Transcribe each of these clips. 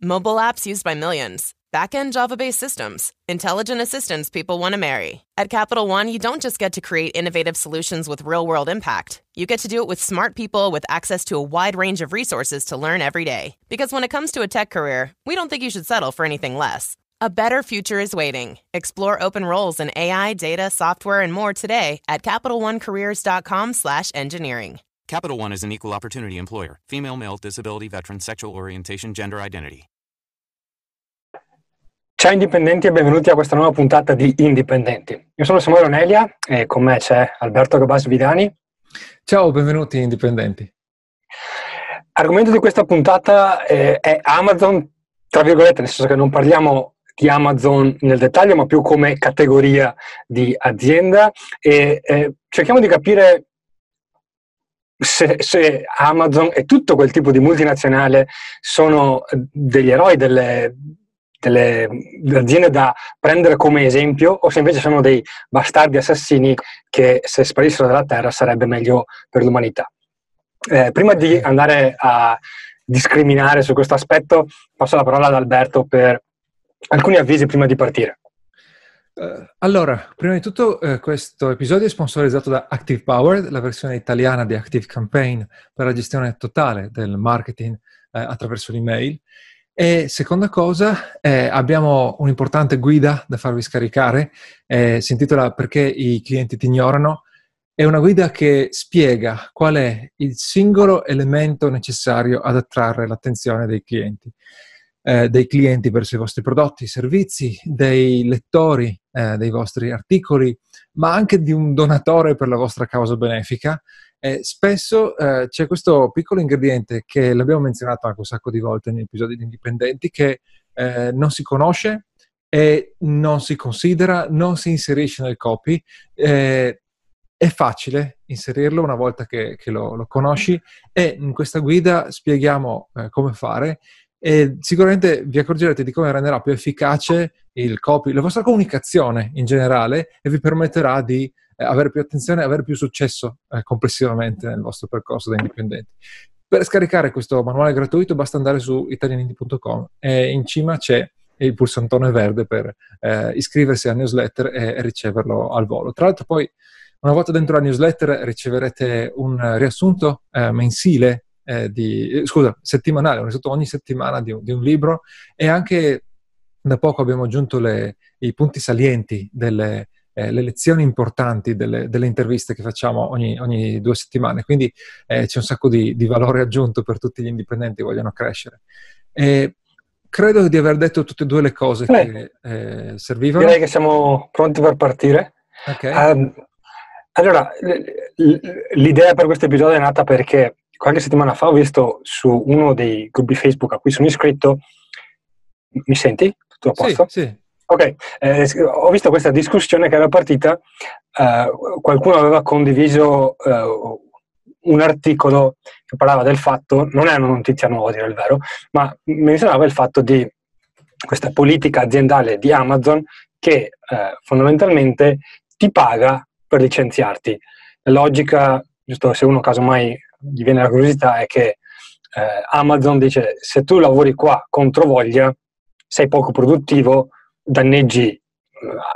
Mobile apps used by millions. Back-end Java-based systems. Intelligent assistants people want to marry. At Capital One, you don't just get to create innovative solutions with real-world impact. You get to do it with smart people with access to a wide range of resources to learn every day. Because when it comes to a tech career, we don't think you should settle for anything less. A better future is waiting. Explore open roles in AI, data, software, and more today at CapitalOneCareers.com/engineering. Capital One is an equal opportunity employer. Female, male, disability, veteran, sexual orientation, gender identity. Ciao indipendenti e benvenuti a questa nuova puntata di Indipendenti. Io sono Samuele Onelia e con me c'è Alberto Gabas Vidani. Ciao, benvenuti indipendenti. Argomento di questa puntata eh, è Amazon, tra virgolette, nel senso che non parliamo di Amazon nel dettaglio, ma più come categoria di azienda e eh, cerchiamo di capire se, se, Amazon e tutto quel tipo di multinazionale sono degli eroi delle, delle, delle, aziende da prendere come esempio o se invece sono dei bastardi assassini che se sparissero dalla terra sarebbe meglio per l'umanità. Eh, prima di andare a discriminare su questo aspetto, passo la parola ad Alberto per alcuni avvisi prima di partire. Uh, allora, prima di tutto uh, questo episodio è sponsorizzato da Active Power, la versione italiana di Active Campaign per la gestione totale del marketing uh, attraverso l'email. E seconda cosa, eh, abbiamo un'importante guida da farvi scaricare, eh, si intitola Perché i clienti ti ignorano. È una guida che spiega qual è il singolo elemento necessario ad attrarre l'attenzione dei clienti eh, dei clienti verso i vostri prodotti, servizi, dei lettori eh, dei vostri articoli, ma anche di un donatore per la vostra causa benefica. Eh, spesso eh, c'è questo piccolo ingrediente che l'abbiamo menzionato anche un sacco di volte negli episodi di Indipendenti che eh, non si conosce e non si considera, non si inserisce nel copy. Eh, è facile inserirlo una volta che, che lo, lo, conosci e in questa guida spieghiamo eh, come fare e sicuramente vi accorgerete di come renderà più efficace il copy, la vostra comunicazione in generale e vi permetterà di eh, avere più attenzione e avere più successo eh, complessivamente nel vostro percorso da indipendenti. Per scaricare questo manuale gratuito basta andare su italianindi.com e in cima c'è il pulsantone verde per eh, iscriversi al newsletter e riceverlo al volo. Tra l'altro poi una volta dentro la newsletter riceverete un riassunto eh, mensile eh, di, eh, scusa, settimanale, ogni settimana di un, di un, libro e anche da poco abbiamo aggiunto le, i punti salienti delle eh, le lezioni importanti delle, delle, interviste che facciamo ogni, ogni due settimane, quindi eh, c'è un sacco di, di, valore aggiunto per tutti gli indipendenti che vogliono crescere. E credo di aver detto tutte e due le cose Beh, che eh, servivano. Direi che siamo pronti per partire. Okay. Um, allora, l'idea per questo episodio è nata perché qualche settimana fa ho visto su uno dei gruppi Facebook a cui sono iscritto, mi senti? Tutto a posto? Sì, sì. Ok, eh, ho visto questa discussione che era partita, eh, qualcuno aveva condiviso eh, un articolo che parlava del fatto, non è una notizia nuova a dire il vero, ma menzionava il fatto di questa politica aziendale di Amazon che eh, fondamentalmente ti paga per licenziarti. La logica, giusto se uno casomai gli viene la curiosità, è che eh, Amazon dice se tu lavori qua contro voglia, sei poco produttivo, danneggi eh,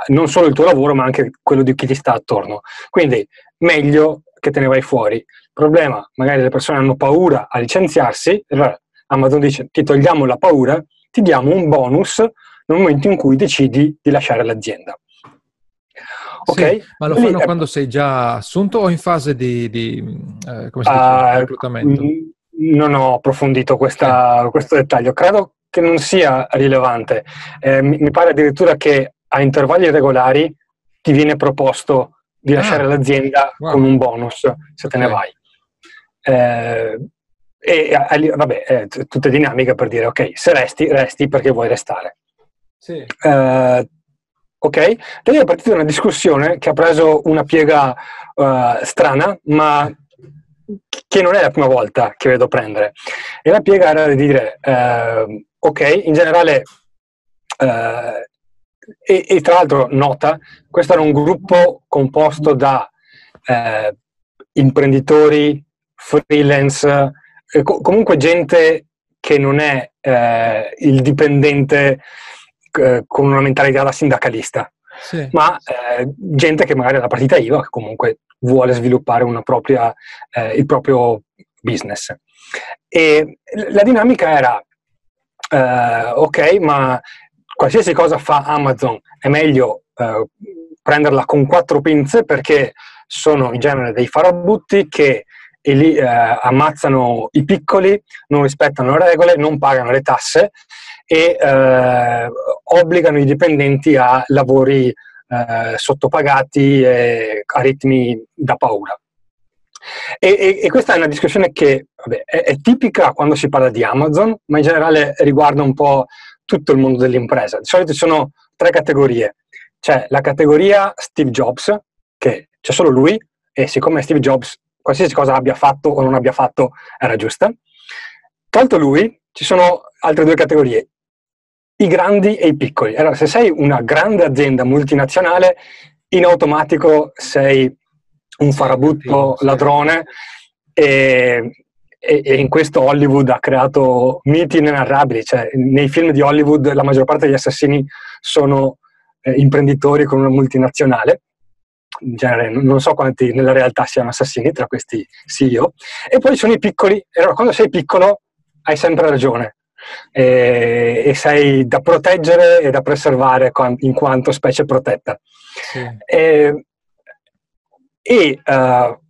non solo il tuo lavoro, ma anche quello di chi ti sta attorno. Quindi meglio che te ne vai fuori. Il problema, magari le persone hanno paura a licenziarsi, allora Amazon dice ti togliamo la paura, ti diamo un bonus nel momento in cui decidi di lasciare l'azienda. Ok? Sì, ma lo fanno Quindi, quando sei già assunto o in fase di, di eh, come si dice, uh, reclutamento? Non ho approfondito questa, questo dettaglio. Credo che non sia rilevante. Eh, mi, mi, pare addirittura che a intervalli regolari ti viene proposto di ah. lasciare ah, l'azienda wow. con un bonus se okay. te ne vai. Eh, e vabbè, è tutte dinamiche per dire ok, se resti, resti perché vuoi restare. Sì. Ok? Da lì è partita una discussione che ha preso una piega uh, strana, ma che non è la prima volta che vedo prendere. E la piega era di dire, uh, ok, in generale, uh, e, e, tra l'altro nota, questo era un gruppo composto da imprenditori, freelance, co- comunque gente che non è il dipendente eh, con una mentalità da sindacalista, sì. ma eh, gente che magari ha la partita IVA, che comunque vuole sviluppare propria, eh, il proprio business. E la dinamica era, eh, ok, ma qualsiasi cosa fa Amazon è meglio eh, prenderla con quattro pinze perché sono in genere dei farabutti che e lì eh, ammazzano i piccoli, non rispettano le regole, non pagano le tasse e eh, obbligano i dipendenti a lavori eh, sottopagati e a ritmi da paura. E, e, e, questa è una discussione che vabbè, è, è, tipica quando si parla di Amazon, ma in generale riguarda un po' tutto il mondo dell'impresa. Di solito ci sono tre categorie. C'è la categoria Steve Jobs, che c'è solo lui, e siccome Steve Jobs qualsiasi cosa abbia fatto o non abbia fatto era giusta. Tolto lui, ci sono altre due categorie, i grandi e i piccoli. Allora, se sei una grande azienda multinazionale, in automatico sei un farabutto ladrone e, e, e, in questo Hollywood ha creato miti inenarrabili. Cioè, nei film di Hollywood la maggior parte degli assassini sono eh, imprenditori con una multinazionale. In genere non so quanti nella realtà siano assassini tra questi CEO, e poi sono i piccoli, e allora quando sei piccolo hai sempre ragione e, e sei da proteggere e da preservare in quanto specie protetta. Sì. E, e uh,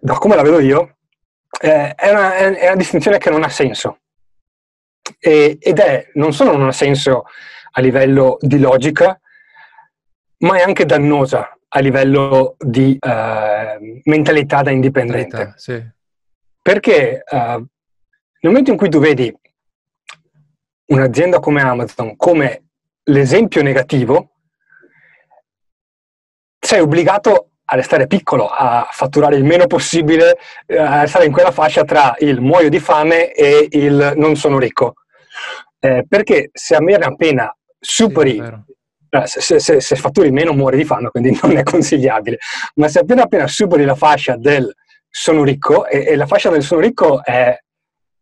da come la vedo io, eh, è, una, è, una, distinzione che non ha senso. E, ed è, non solo non ha senso a livello di logica, ma è anche dannosa a livello di uh, mentalità da indipendente. Sì. Perché uh, nel momento in cui tu vedi un'azienda come Amazon come l'esempio negativo, sei obbligato a restare piccolo, a fatturare il meno possibile, eh, a restare in quella fascia tra il muoio di fame e il non sono ricco. Eh, perché se a me appena superi sì, eh, se, se, se, fatturi meno muori di fame, quindi non è consigliabile. Ma se appena appena superi la fascia del sono ricco, e, e la fascia del sono ricco è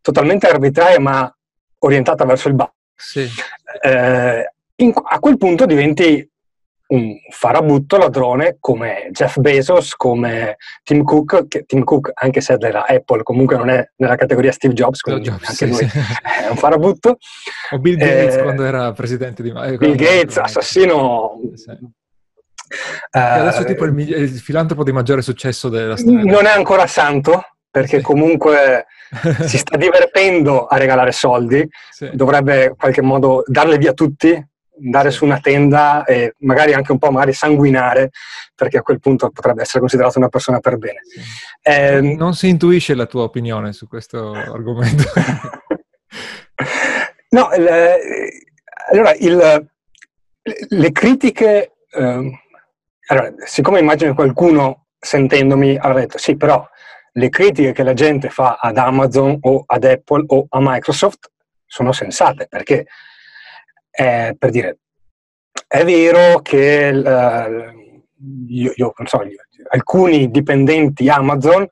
totalmente arbitraria ma orientata verso il basso, sì. eh, in, a quel punto diventi un farabutto ladrone come Jeff Bezos, come Tim Cook, che Tim Cook anche se è della Apple comunque non è nella categoria Steve Jobs, quindi Jobs, anche sì, lui sì. è un farabutto. O Bill Gates eh, quando era presidente di Microsoft. Bill Gates, assassino... Sì. Uh, adesso è tipo il, il, filantropo di maggiore successo della storia. Non è ancora santo, perché comunque si sta divertendo a regalare soldi, dovrebbe in qualche modo darle via tutti, andare su una tenda e magari anche un po' magari sanguinare, perché a quel punto potrebbe essere considerato una persona per bene. Sì. Eh, non si intuisce la tua opinione su questo argomento. no, il, allora, il, le critiche... Eh, allora, siccome immagino qualcuno sentendomi avrà detto sì, però le critiche che la gente fa ad Amazon o ad Apple o a Microsoft sono sensate, perché eh, per dire, è vero che uh, io, io, so, alcuni dipendenti Amazon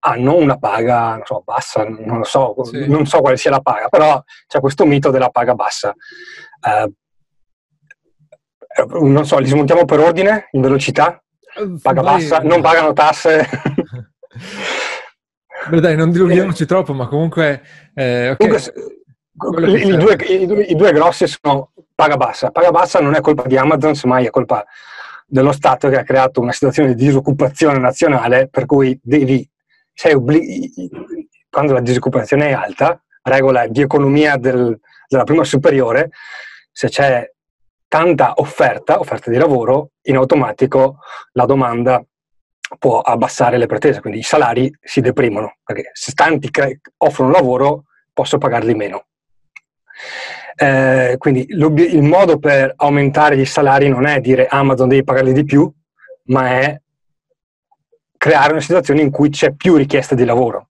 hanno una paga non so, bassa, non, lo so, sì. non so quale sia la paga, però c'è questo mito della paga bassa. Uh, non so, li smontiamo per ordine, in velocità? Paga Vai, bassa, non pagano tasse. Beh dai, non dilunghiamoci troppo, ma comunque... Eh, okay. comunque i, i, due, i, due, I, due, grossi sono paga bassa. Paga bassa non è colpa di Amazon, semmai è colpa dello Stato che ha creato una situazione di disoccupazione nazionale per cui devi, sei obblig- quando la disoccupazione è alta, regola di economia del, della prima superiore, se c'è tanta offerta, offerta di lavoro, in automatico la domanda può abbassare le pretese, quindi i salari si deprimono, perché se tanti cre- offrono lavoro posso pagarli meno. Eh, quindi il modo per aumentare i salari non è dire Amazon devi pagarli di più, ma è creare una situazione in cui c'è più richiesta di lavoro.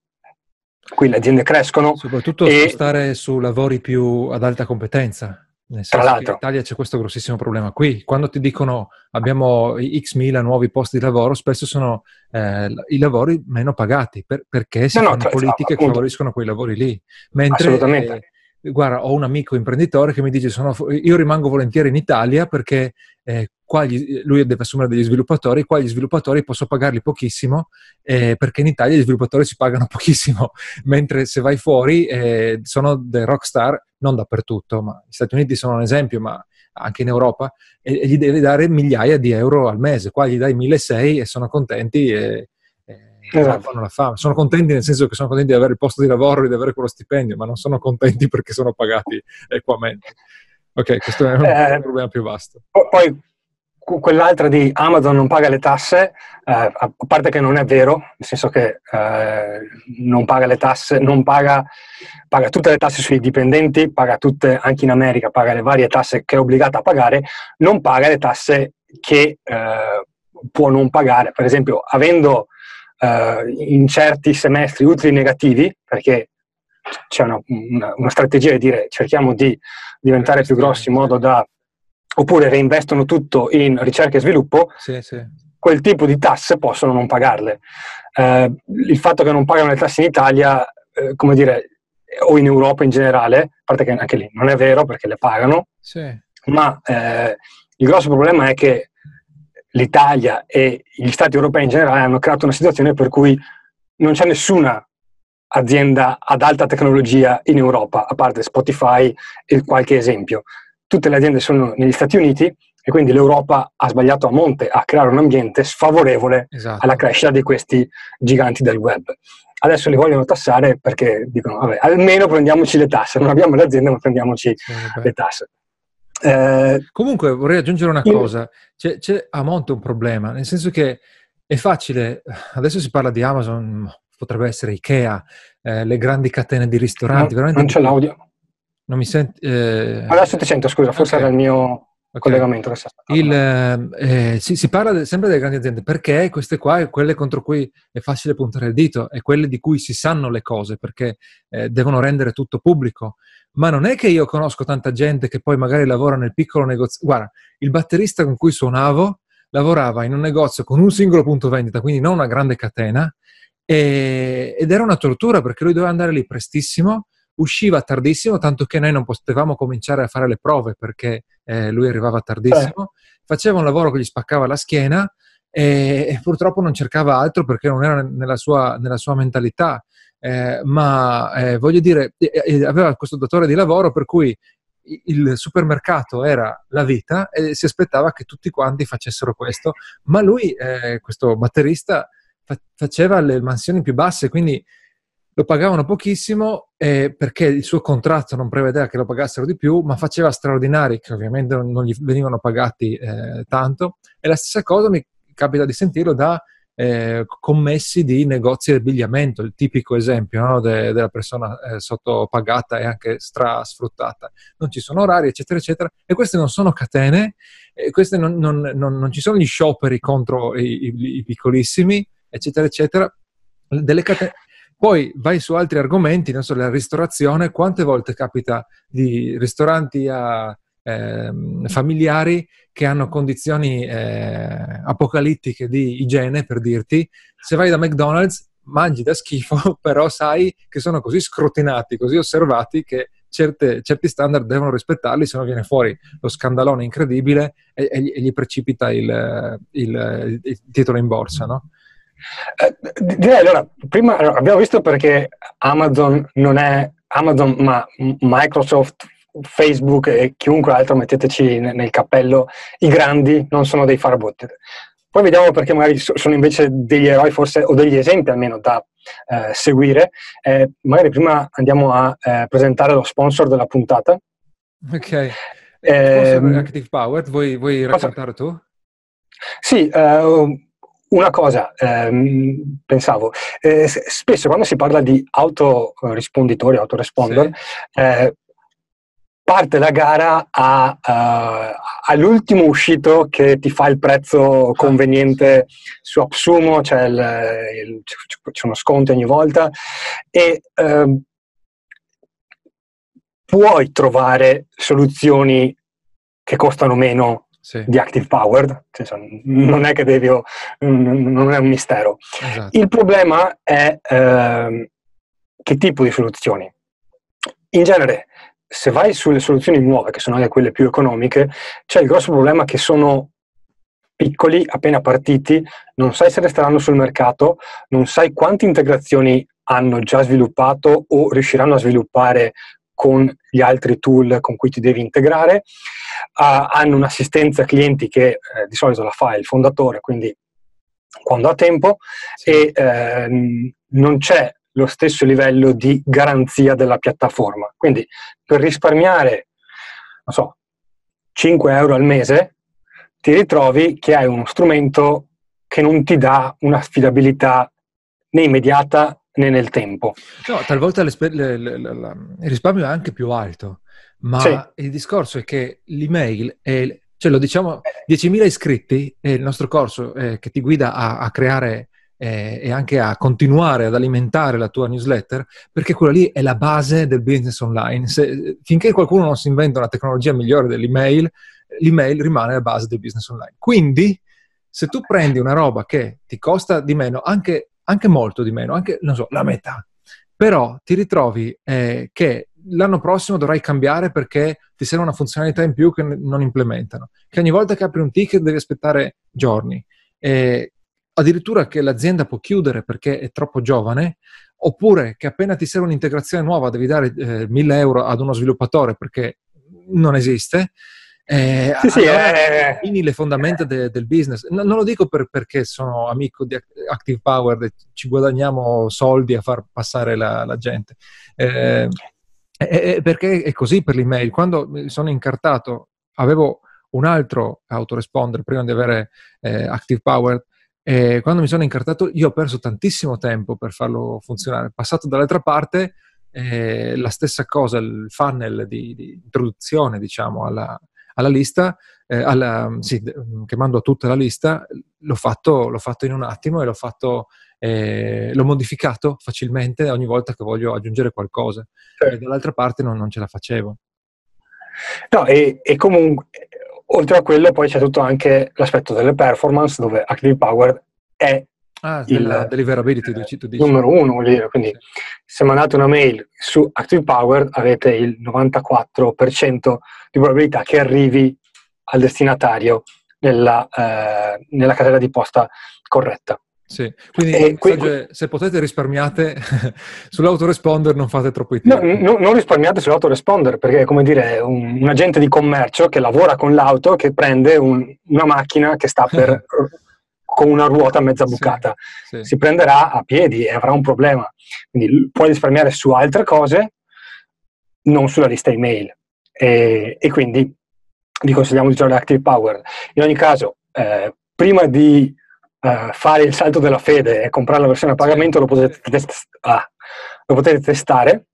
Qui le aziende crescono. Soprattutto e... spostare su lavori più ad alta competenza. Nel senso Tra l'altro. in Italia c'è questo grossissimo problema. Qui, quando ti dicono abbiamo x mila nuovi posti di lavoro, spesso sono eh, i lavori meno pagati per, perché si no, fanno no, politiche no, che favoriscono quei lavori lì. Mentre eh, guarda, ho un amico imprenditore che mi dice, sono, io rimango volentieri in Italia perché eh, qua gli, lui deve assumere degli sviluppatori, qua gli sviluppatori posso pagarli pochissimo eh, perché in Italia gli sviluppatori si pagano pochissimo, mentre se vai fuori eh, sono dei rockstar, non dappertutto, ma gli Stati Uniti sono un esempio, ma anche in Europa, e, e gli devi dare migliaia di euro al mese, qua gli dai 1.600 e sono contenti e, esatto. la fame. Sono contenti nel senso che sono contenti di avere il posto di lavoro e di avere quello stipendio, ma non sono contenti perché sono pagati equamente. Ok, questo è un, eh, problema più vasto. Poi quell'altra di Amazon non paga le tasse, eh, a parte che non è vero, nel senso che eh, non paga le tasse, non paga, paga tutte le tasse sui dipendenti, paga tutte, anche in America, paga le varie tasse che è obbligata a pagare, non paga le tasse che eh, può non pagare. Per esempio, avendo eh, in certi semestri utili negativi, perché c'è una, una, una, strategia di dire cerchiamo di diventare più grossi in modo da oppure reinvestono tutto in ricerca e sviluppo, sì, sì. quel tipo di tasse possono non pagarle. Eh, il fatto che non pagano le tasse in Italia, eh, come dire, o in Europa in generale, a parte che anche lì non è vero perché le pagano, sì. ma eh, il grosso problema è che l'Italia e gli Stati europei in generale hanno creato una situazione per cui non c'è nessuna azienda ad alta tecnologia in Europa, a parte Spotify e qualche esempio. Tutte le aziende sono negli Stati Uniti e quindi l'Europa ha sbagliato a monte a creare un ambiente sfavorevole esatto. alla crescita di questi giganti del web. Adesso li vogliono tassare perché dicono, vabbè, almeno prendiamoci le tasse, non abbiamo le aziende ma prendiamoci sì, le tasse. Eh, Comunque vorrei aggiungere una cosa, c'è, c'è, a monte un problema, nel senso che è facile, adesso si parla di Amazon, potrebbe essere Ikea, eh, le grandi catene di ristoranti. No, non c'è l'audio. Non mi senti? Eh... Adesso ti sento, scusa, forse okay. era il mio okay. collegamento. Il, eh, si, si, parla sempre delle grandi aziende perché queste qua è quelle contro cui è facile puntare il dito, è quelle di cui si sanno le cose perché eh, devono rendere tutto pubblico ma non è che io conosco tanta gente che poi magari lavora nel piccolo negozio. Guarda, il batterista con cui suonavo lavorava in un negozio con un singolo punto vendita, quindi non una grande catena, e, ed era una tortura perché lui doveva andare lì prestissimo, usciva tardissimo, tanto che noi non potevamo cominciare a fare le prove perché eh, lui arrivava tardissimo, eh. faceva un lavoro che gli spaccava la schiena e, e purtroppo non cercava altro perché non era nella sua, nella sua mentalità. Eh, ma eh, voglio dire, aveva questo datore di lavoro per cui il supermercato era la vita e si aspettava che tutti quanti facessero questo, ma lui, eh, questo batterista, fa- faceva le mansioni più basse, quindi lo pagavano pochissimo eh, perché il suo contratto non prevedeva che lo pagassero di più, ma faceva straordinari che ovviamente non gli venivano pagati eh, tanto. E la stessa cosa mi capita di sentirlo da eh, commessi di negozi di abbigliamento, il tipico esempio no, de, della persona eh, sottopagata e anche strasfruttata. Non ci sono orari, eccetera, eccetera. E queste non sono catene, queste non, non, non, non ci sono gli scioperi contro i, i, i piccolissimi, eccetera, eccetera. Delle catene. Poi vai su altri argomenti, non so, la ristorazione, quante volte capita di ristoranti a eh, familiari che hanno condizioni eh, apocalittiche di igiene, per dirti, se vai da McDonald's mangi da schifo, però sai che sono così scrutinati, così osservati che certe, certi standard devono rispettarli, se no viene fuori lo scandalone incredibile e, e, e gli precipita il, il, il, titolo in borsa, no? Eh, direi allora, prima abbiamo visto perché Amazon non è Amazon, ma Microsoft Facebook e chiunque altro, metteteci nel cappello, i grandi non sono dei farabutted. Poi vediamo perché magari sono invece degli eroi, forse, o degli esempi almeno da eh, seguire. Eh, magari prima andiamo a eh, presentare lo sponsor della puntata. Ok. Eh, Active Power, vuoi, vuoi raccontare tu? Sì, uh, una cosa, ehm, pensavo, eh, spesso quando si parla di autorisponditori, autoresponder, sì. eh, parte la gara a, uh, all'ultimo uscito che ti fa il prezzo conveniente su AppSumo, c'è, il, il, c'è uno sconto ogni volta e uh, puoi trovare soluzioni che costano meno sì. di Active Powered, non è che devi, non è un mistero. Esatto. Il problema è uh, che tipo di soluzioni. In genere se vai sulle soluzioni nuove, che sono anche quelle più economiche, c'è il grosso problema che sono piccoli, appena partiti, non sai se resteranno sul mercato, non sai quante integrazioni hanno già sviluppato o riusciranno a sviluppare con gli altri tool con cui ti devi integrare, uh, hanno un'assistenza clienti che eh, di solito la fa il fondatore, quindi quando ha tempo, sì. e eh, non c'è lo stesso livello di garanzia della piattaforma. Quindi per risparmiare, non so, 5 euro al mese, ti ritrovi che hai uno strumento che non ti dà un'affidabilità né immediata né nel tempo. No, talvolta il risparmio è anche più alto, ma sì. il discorso è che l'email è, cioè lo diciamo, 10.000 iscritti è il nostro corso eh, che ti guida a, a creare eh, e anche a continuare ad alimentare la tua newsletter, perché quella lì è la base del business online. Se, finché qualcuno non si inventa una tecnologia migliore dell'email, l'email rimane la base del business online. Quindi, se tu prendi una roba che ti costa di meno, anche, anche molto di meno, anche, non so, la metà, però ti ritrovi eh, che l'anno prossimo dovrai cambiare perché ti serve una funzionalità in più che non implementano, che ogni volta che apri un ticket devi aspettare giorni, eh, addirittura che l'azienda può chiudere perché è troppo giovane, oppure che appena ti serve un'integrazione nuova devi dare eh, 1000 euro ad uno sviluppatore perché non esiste. Eh, sì, sì, allora eh, le fondamenta de, del business. No, non lo dico per, perché sono amico di Active Power e ci guadagniamo soldi a far passare la, la gente. Eh, perché è così per l'email. Quando mi sono incartato, avevo un altro autoresponder prima di avere eh, Active Power e quando mi sono incartato, io ho perso tantissimo tempo per farlo funzionare. Passato dall'altra parte, eh, la stessa cosa, il funnel di, di introduzione, diciamo, alla, alla lista, eh, alla, sì, che mando a tutta la lista, l'ho fatto, l'ho fatto in un attimo e l'ho fatto, eh, l'ho modificato facilmente ogni volta che voglio aggiungere qualcosa. Certo. E dall'altra parte non, non, ce la facevo. No, e, e comunque Oltre a quello poi c'è tutto anche l'aspetto delle performance dove Active Power è ah, il deliverability eh, tu dici. numero uno. Quindi sì. se mandate una mail su Active Power avete il 94% di probabilità che arrivi al destinatario nella, eh, nella casella di posta corretta. Sì, quindi e, que- se potete risparmiate sull'autoresponder non fate troppo i. No, no, non risparmiate sull'autoresponder perché è come dire un, un, agente di commercio che lavora con l'auto che prende un, una macchina che sta per, con una ruota mezza bucata. Sì, sì. Si prenderà a piedi e avrà un problema. Quindi puoi risparmiare su altre cose, non sulla lista email. E, e quindi vi consigliamo di usare Active Power. In ogni caso, eh, prima di uh, fare il salto della fede e comprare la versione a pagamento lo potete, test- ah, lo potete testare.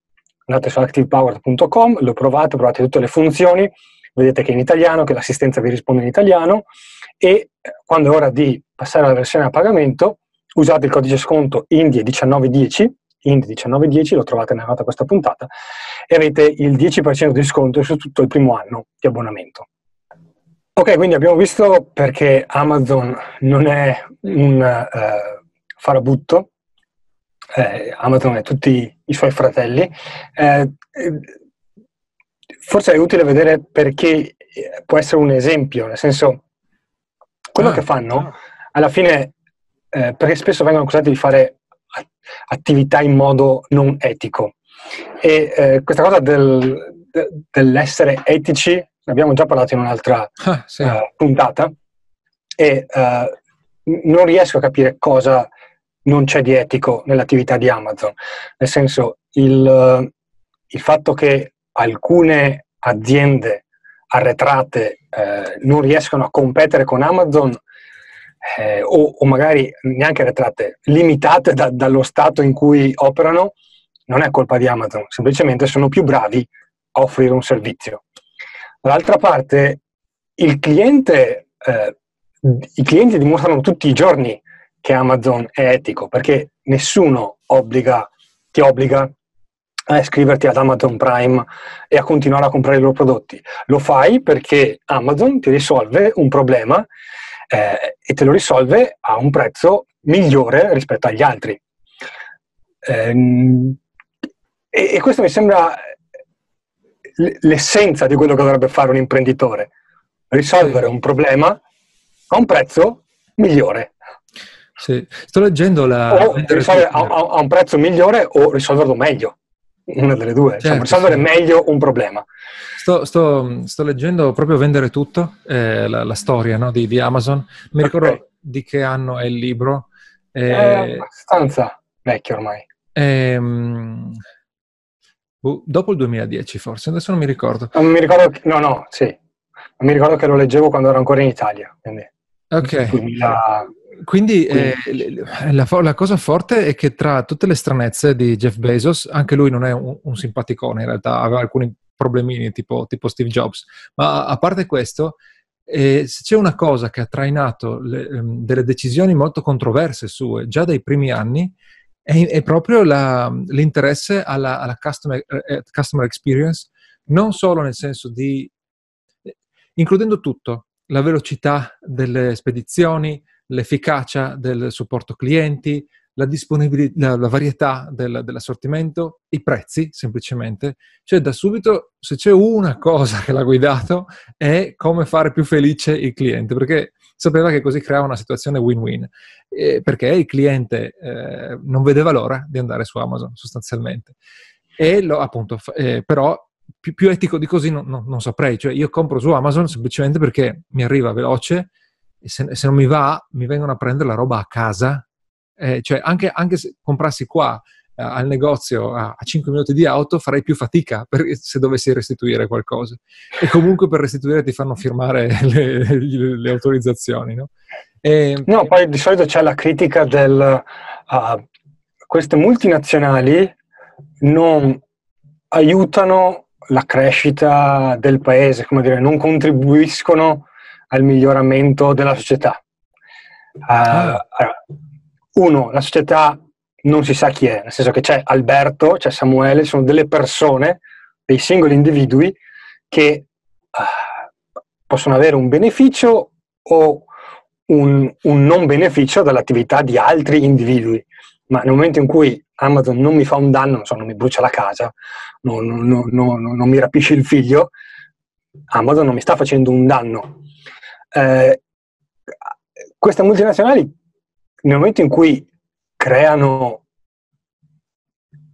Andate su activepower.com, lo provate, provate tutte le funzioni, vedete che è in italiano, che l'assistenza vi risponde in italiano e eh, quando è ora di passare alla versione a pagamento usate il codice sconto INDIE1910 INDIE1910, lo trovate nella nota questa puntata, e avete il 10% di sconto su tutto il primo anno di abbonamento. Ok, quindi abbiamo visto perché Amazon non è un uh, farabutto, eh, Amazon è tutti i suoi fratelli. Eh, forse è utile vedere perché può essere un esempio, nel senso, quello ah, che fanno ah. alla fine, eh, perché spesso vengono accusati di fare attività in modo non etico. E eh, questa cosa del, de, dell'essere etici ne abbiamo già parlato in un'altra ah, sì. uh, puntata, e uh, non riesco a capire cosa non c'è di etico nell'attività di Amazon. Nel senso, il, uh, il fatto che alcune aziende arretrate non riescono a competere con Amazon eh, o, o, magari neanche arretrate, limitate da, dallo stato in cui operano, non è colpa di Amazon, semplicemente sono più bravi a offrire un servizio. Dall'altra parte, cliente, eh, i clienti dimostrano tutti i giorni che Amazon è etico, perché nessuno obbliga, ti obbliga a iscriverti ad Amazon Prime e a continuare a comprare i loro prodotti. Lo fai perché Amazon ti risolve un problema eh, e te lo risolve a un prezzo migliore rispetto agli altri. Eh, e, e questo mi sembra l'essenza di quello che dovrebbe fare un imprenditore, risolvere un problema a un prezzo migliore. Sì. Sto leggendo la... O risolvere a, a, un prezzo migliore o risolverlo meglio, una delle due, certo, insomma, risolvere sì. meglio un problema. Sto, sto, sto, leggendo proprio Vendere tutto, eh, la, la, storia no, di, di, Amazon. Mi ricordo okay. di che anno è il libro. Eh, è abbastanza vecchio ormai. Ehm, dopo il 2010 forse, adesso non mi ricordo. Non mi ricordo, che, no, no, sì. Non mi ricordo che lo leggevo quando ero ancora in Italia. Quindi, ok. 2000... Quindi eh, la, la, cosa forte è che tra tutte le stranezze di Jeff Bezos, anche lui non è un, un simpaticone, in realtà aveva alcuni problemini tipo, tipo Steve Jobs. Ma a parte questo, eh, se c'è una cosa che ha trainato le, um, delle decisioni molto controverse sue già dai primi anni, è, è proprio la, l'interesse alla, alla customer, eh, customer, experience, non solo nel senso di, includendo tutto, la velocità delle spedizioni, l'efficacia del supporto clienti, la disponibilità, la, varietà del, dell'assortimento, i prezzi semplicemente. Cioè da subito se c'è una cosa che l'ha guidato è come fare più felice il cliente, perché sapeva che così creava una situazione win-win, eh, perché il cliente eh, non vedeva l'ora di andare su Amazon sostanzialmente. E lo, appunto, eh, però più, più, etico di così non, non, non, saprei, cioè io compro su Amazon semplicemente perché mi arriva veloce e se, se non mi va mi vengono a prendere la roba a casa eh, cioè anche, anche, se comprassi qua eh, al negozio a, a, 5 minuti di auto farei più fatica per, se dovessi restituire qualcosa. E comunque per restituire ti fanno firmare le, le, le autorizzazioni, no? E, no, poi di solito c'è la critica del... Uh, queste multinazionali non aiutano la crescita del paese, come dire, non contribuiscono al miglioramento della società. Uh, ah uno, la società non si sa chi è, nel senso che c'è Alberto, c'è Samuele, sono delle persone, dei singoli individui che uh, possono avere un beneficio o un, un, non beneficio dall'attività di altri individui. Ma nel momento in cui Amazon non mi fa un danno, non, so, non mi brucia la casa, non, non, non, mi rapisce il figlio, Amazon non mi sta facendo un danno. Eh, queste multinazionali nel momento in cui creano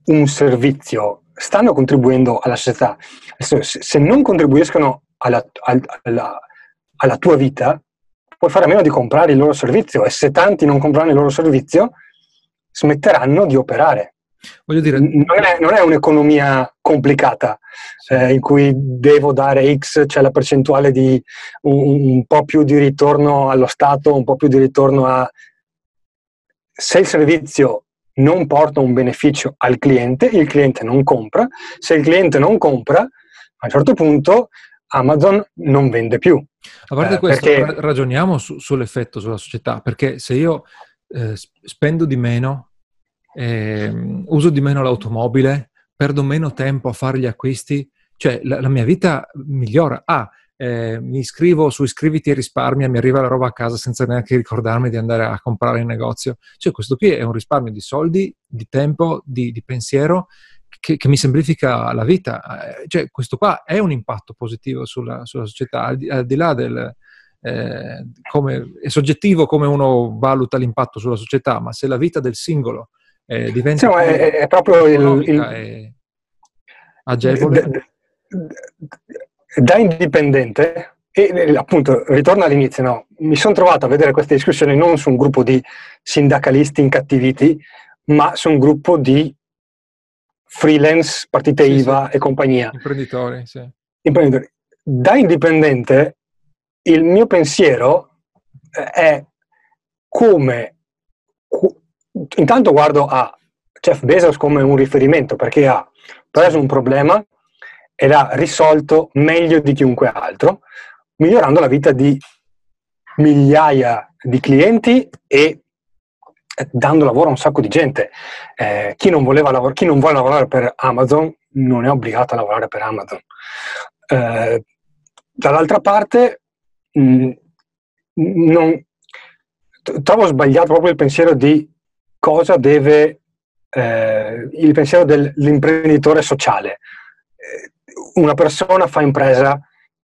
un servizio, stanno contribuendo alla società. Se non contribuiscono alla, alla, alla tua vita, puoi fare a meno di comprare il loro servizio e se tanti non compreranno il loro servizio, smetteranno di operare. Voglio dire, non è, non è un'economia complicata eh, in cui devo dare X, c'è la percentuale di un, un, po' più di ritorno allo Stato, un po' più di ritorno a se il servizio non porta un beneficio al cliente, il cliente non compra. Se il cliente non compra, a un certo punto Amazon non vende più. A parte eh, questo, perché... ragioniamo su, sull'effetto sulla società, perché se io eh, spendo di meno, eh, uso di meno l'automobile, perdo meno tempo a fare gli acquisti, cioè la, la mia vita migliora. Ah, eh, mi iscrivo su iscriviti e risparmia, mi arriva la roba a casa senza neanche ricordarmi di andare a comprare in negozio. Cioè questo qui è un risparmio di soldi, di tempo, di, di pensiero che, che, mi semplifica la vita. Eh, cioè questo qua è un impatto positivo sulla, sulla società, al di, al di, là del... Eh, come, è soggettivo come uno valuta l'impatto sulla società, ma se la vita del singolo eh, diventa... Sì, è, è, proprio il, il... agevole. D- da indipendente, e appunto ritorno all'inizio, no? mi sono trovato a vedere queste discussioni non su un gruppo di sindacalisti incattiviti, ma su un gruppo di freelance, partite sì, IVA sì. e compagnia. Imprenditori, sì. Imprenditori. Da indipendente, il mio pensiero eh, è come... Intanto guardo a Jeff Bezos come un riferimento perché ha preso un problema e l'ha risolto meglio di chiunque altro, migliorando la vita di migliaia di clienti e dando lavoro a un sacco di gente. Eh, chi, non lav- chi, non vuole lavorare per Amazon non è obbligato a lavorare per Amazon. Eh, dall'altra parte, mh, non, trovo sbagliato proprio il pensiero di cosa deve, eh, il pensiero dell'imprenditore sociale una persona fa impresa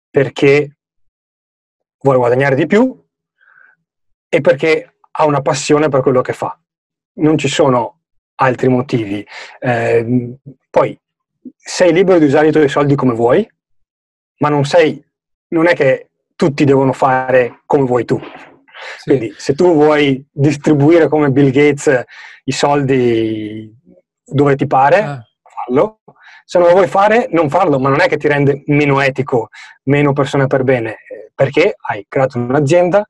perché vuole guadagnare di più e perché ha una passione per quello che fa. Non ci sono altri motivi. Eh, poi sei libero di usare i tuoi soldi come vuoi, ma non sei, non è che tutti devono fare come vuoi tu. Sì. Quindi se tu vuoi distribuire come Bill Gates i soldi dove ti pare, ah. fallo. Se non lo vuoi fare, non farlo, ma non è che ti rende meno etico, meno persona per bene, perché hai creato un'azienda,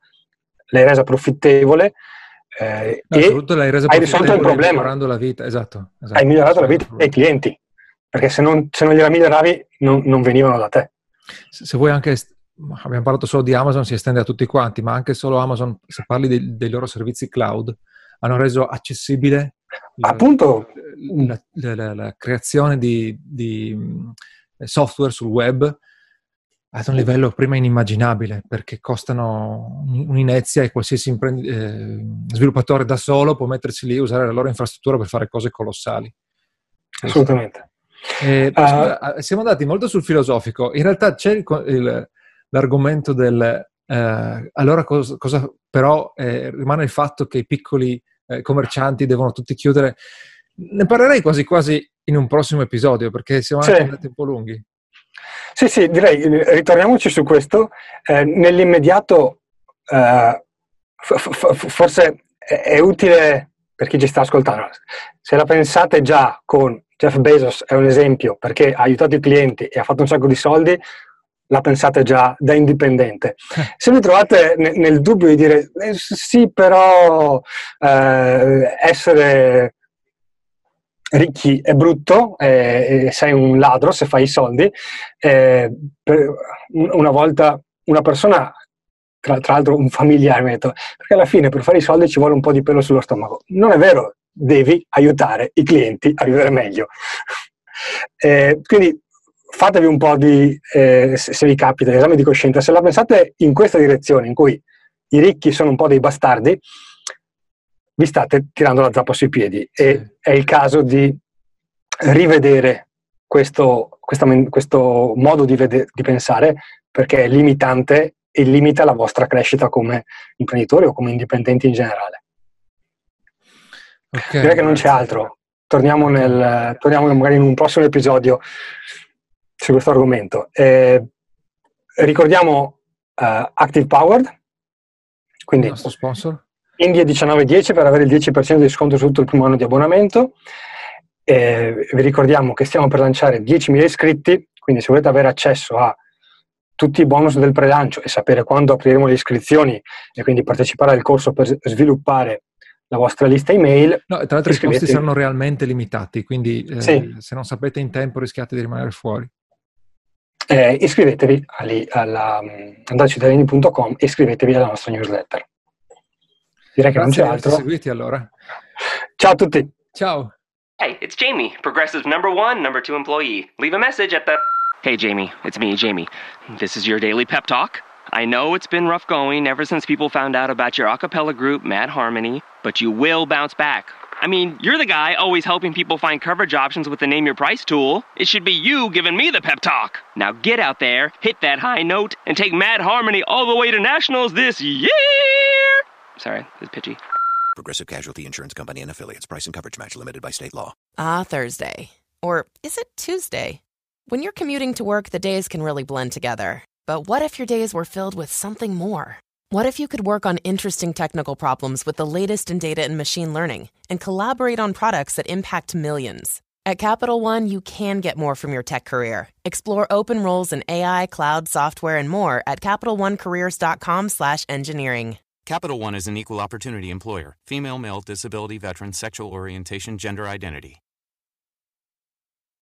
l'hai resa profittevole eh, no, e l'hai resa hai risolto il problema. La vita. Esatto, esatto. Hai migliorato la vita dei clienti, perché se non, se non gliela miglioravi non, non venivano da te. Se, se vuoi anche abbiamo parlato solo di Amazon, si estende a tutti quanti, ma anche solo Amazon, se parli dei, dei loro servizi cloud, hanno reso accessibile Appunto. La, la, la, creazione di, di, software sul web ad un livello prima inimmaginabile perché costano un'inezia e qualsiasi imprend- eh, sviluppatore da solo può mettersi lì e usare la loro infrastruttura per fare cose colossali. Assolutamente. Eh, uh, siamo andati molto sul filosofico. In realtà c'è il, il, l'argomento del eh, allora cosa, cosa però eh, rimane il fatto che i piccoli eh, commercianti devono tutti chiudere. Ne parlerei quasi quasi in un prossimo episodio perché siamo sì. andati un po' lunghi. Sì, sì, direi, ritorniamoci su questo. Eh, nell'immediato, eh, f- f- forse è, è utile per chi ci sta ascoltando. Se la pensate già con Jeff Bezos, è un esempio perché ha aiutato i clienti e ha fatto un sacco di soldi, la pensate già da indipendente. Se vi trovate nel, nel dubbio di dire eh, sì, però eh, essere ricchi è brutto, eh, sei un ladro se fai i soldi, eh, una volta una persona tra, tra, l'altro un familiare mi ha detto perché alla fine per fare i soldi ci vuole un po' di pelo sullo stomaco. Non è vero, devi aiutare i clienti a vivere meglio. Eh, quindi fatevi un po' di, eh, se vi capita, esame di coscienza, se la pensate in questa direzione, in cui i ricchi sono un po' dei bastardi, vi state tirando la zappa sui piedi. E è il caso di rivedere questo, questa, questo modo di, vede, di, pensare perché è limitante e limita la vostra crescita come imprenditori o come indipendenti in generale. Okay, Direi che non c'è altro. Torniamo, nel, torniamo magari in un prossimo episodio su questo argomento. Eh, ricordiamo uh, Active Powered, quindi il nostro sponsor. India 1910 per avere il 10% di sconto su tutto il primo anno di abbonamento. Eh, vi ricordiamo che stiamo per lanciare 10.000 iscritti, quindi se volete avere accesso a tutti i bonus del pre-lancio e sapere quando apriremo le iscrizioni e quindi partecipare al corso per sviluppare la vostra lista email. No, tra l'altro i costi saranno realmente limitati, quindi eh, sì. se non sapete in tempo rischiate di rimanere fuori eh, iscrivetevi ali, alla, andacitadini.com e iscrivetevi alla nostra newsletter. Direi che Grazie non c'è altro. Seguiti allora. Ciao a tutti. Ciao. Hey, it's Jamie, Progressive number one, number two employee. Leave a message at the. Hey, Jamie, it's me, Jamie. This is your daily pep talk. I know it's been rough going ever since people found out about your a cappella group, Mad Harmony, but you will bounce back. I mean, you're the guy always helping people find coverage options with the Name Your Price tool. It should be you giving me the pep talk. Now get out there, hit that high note, and take Mad Harmony all the way to nationals this year. Sorry, it's pitchy. Progressive Casualty Insurance Company and affiliates. Price and coverage match limited by state law. Ah, Thursday. Or is it Tuesday? When you're commuting to work, the days can really blend together. But what if your days were filled with something more? What if you could work on interesting technical problems with the latest in data and machine learning and collaborate on products that impact millions? At Capital One, you can get more from your tech career. Explore open roles in AI, cloud, software, and more at CapitalOneCareers.com/engineering. Capital One is an equal opportunity employer. Female, male, disability, veteran, sexual orientation, gender identity.